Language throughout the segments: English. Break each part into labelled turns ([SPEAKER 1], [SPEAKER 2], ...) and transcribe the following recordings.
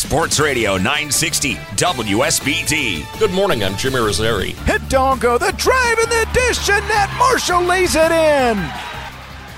[SPEAKER 1] Sports Radio 960 WSBT.
[SPEAKER 2] Good morning, I'm Jimmy Rosari.
[SPEAKER 3] Hidalgo, the drive and the dish, and Nat Marshall lays it in.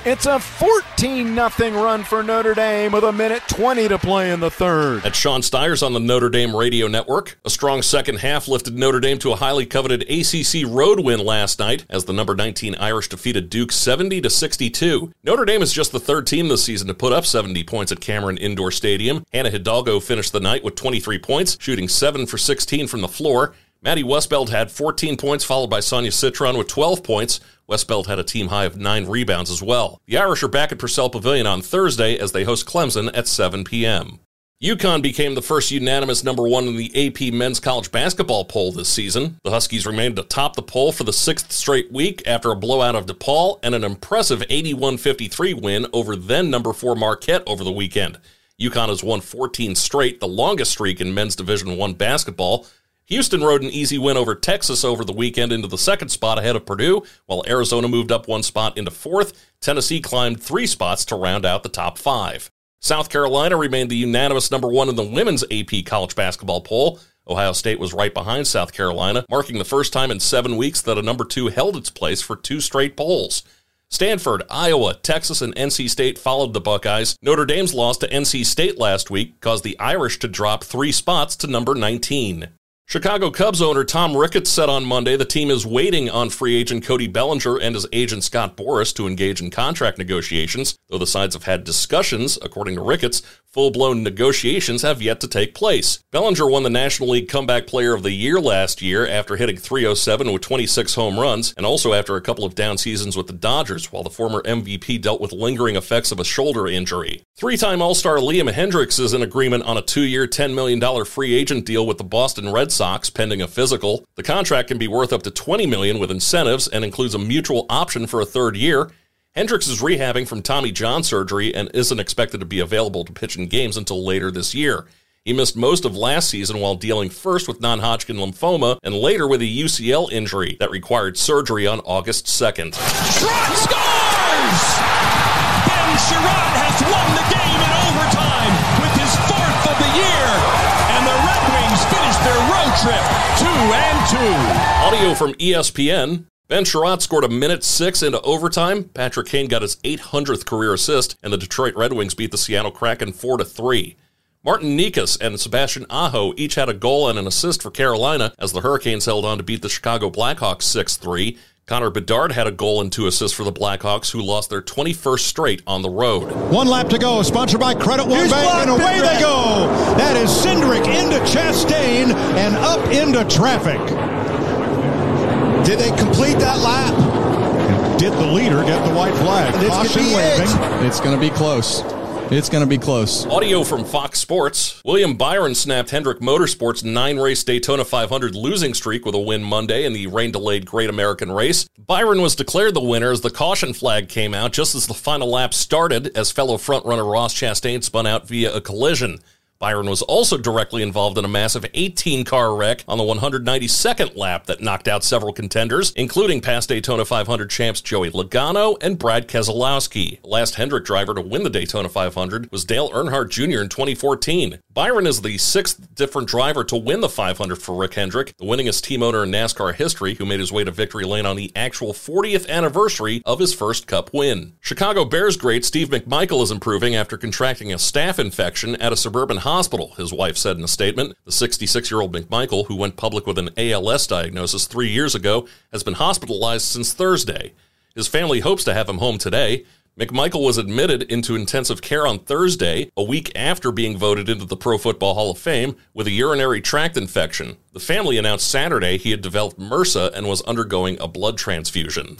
[SPEAKER 3] It's a 14 0 run for Notre Dame with a minute 20 to play in the third.
[SPEAKER 2] At Sean Stires on the Notre Dame Radio Network. A strong second half lifted Notre Dame to a highly coveted ACC road win last night as the number 19 Irish defeated Duke 70 to 62. Notre Dame is just the third team this season to put up 70 points at Cameron Indoor Stadium. Hannah Hidalgo finished the night with 23 points, shooting 7 for 16 from the floor. Maddie Westbeld had 14 points, followed by Sonia Citron with 12 points. Westbeld had a team high of nine rebounds as well. The Irish are back at Purcell Pavilion on Thursday as they host Clemson at 7 p.m. UConn became the first unanimous number one in the AP men's college basketball poll this season. The Huskies remained atop the poll for the sixth straight week after a blowout of DePaul and an impressive 81 53 win over then number four Marquette over the weekend. UConn has won 14 straight, the longest streak in men's Division One basketball. Houston rode an easy win over Texas over the weekend into the second spot ahead of Purdue, while Arizona moved up one spot into fourth. Tennessee climbed three spots to round out the top five. South Carolina remained the unanimous number one in the women's AP college basketball poll. Ohio State was right behind South Carolina, marking the first time in seven weeks that a number two held its place for two straight polls. Stanford, Iowa, Texas, and NC State followed the Buckeyes. Notre Dame's loss to NC State last week caused the Irish to drop three spots to number 19. Chicago Cubs owner Tom Ricketts said on Monday the team is waiting on free agent Cody Bellinger and his agent Scott Boras to engage in contract negotiations. Though the sides have had discussions, according to Ricketts, full blown negotiations have yet to take place. Bellinger won the National League Comeback Player of the Year last year after hitting 307 with 26 home runs, and also after a couple of down seasons with the Dodgers, while the former MVP dealt with lingering effects of a shoulder injury. Three time All Star Liam Hendriks is in agreement on a two year, $10 million free agent deal with the Boston Red Sox pending a physical. The contract can be worth up to $20 million with incentives and includes a mutual option for a third year. Hendriks is rehabbing from Tommy John surgery and isn't expected to be available to pitch in games until later this year. He missed most of last season while dealing first with non Hodgkin lymphoma and later with a UCL injury that required surgery on August 2nd.
[SPEAKER 4] Chiarot scores! Ben Chiarot has won the game in overtime with his fourth of the year, and the Red Wings finish their road trip two and two.
[SPEAKER 2] Audio from ESPN. Ben Chiarot scored a minute six into overtime. Patrick Kane got his 800th career assist, and the Detroit Red Wings beat the Seattle Kraken 4 to 3. Martin Necas and Sebastian Aho each had a goal and an assist for Carolina as the Hurricanes held on to beat the Chicago Blackhawks 6 3. Connor Bedard had a goal and two assists for the Blackhawks, who lost their 21st straight on the road.
[SPEAKER 5] One lap to go, sponsored by Credit One
[SPEAKER 3] Here's
[SPEAKER 5] Bank, and
[SPEAKER 3] blocked,
[SPEAKER 5] away
[SPEAKER 3] Big
[SPEAKER 5] they go. That is Cindric into Chastain and up into traffic.
[SPEAKER 6] Did they complete that lap?
[SPEAKER 5] Did the leader get the white flag?
[SPEAKER 6] This
[SPEAKER 5] Caution
[SPEAKER 6] be it.
[SPEAKER 5] waving.
[SPEAKER 7] It's going to be close. It's going to be close.
[SPEAKER 2] Audio from Fox Sports. William Byron snapped Hendrick Motorsports' nine race Daytona 500 losing streak with a win Monday in the rain delayed Great American Race. Byron was declared the winner as the caution flag came out just as the final lap started, as fellow frontrunner Ross Chastain spun out via a collision. Byron was also directly involved in a massive 18 car wreck on the 192nd lap that knocked out several contenders, including past Daytona 500 champs Joey Logano and Brad Keselowski. The last Hendrick driver to win the Daytona 500 was Dale Earnhardt Jr. in 2014. Byron is the sixth different driver to win the 500 for Rick Hendrick, the winningest team owner in NASCAR history, who made his way to victory lane on the actual 40th anniversary of his first Cup win. Chicago Bears great Steve McMichael is improving after contracting a staph infection at a suburban hospital, his wife said in a statement. The 66 year old McMichael, who went public with an ALS diagnosis three years ago, has been hospitalized since Thursday. His family hopes to have him home today. McMichael was admitted into intensive care on Thursday, a week after being voted into the Pro Football Hall of Fame with a urinary tract infection. The family announced Saturday he had developed MRSA and was undergoing a blood transfusion.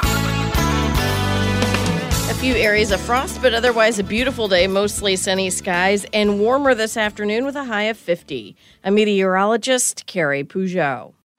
[SPEAKER 8] A few areas of frost, but otherwise a beautiful day, mostly sunny skies, and warmer this afternoon with a high of 50. A meteorologist, Carrie Peugeot.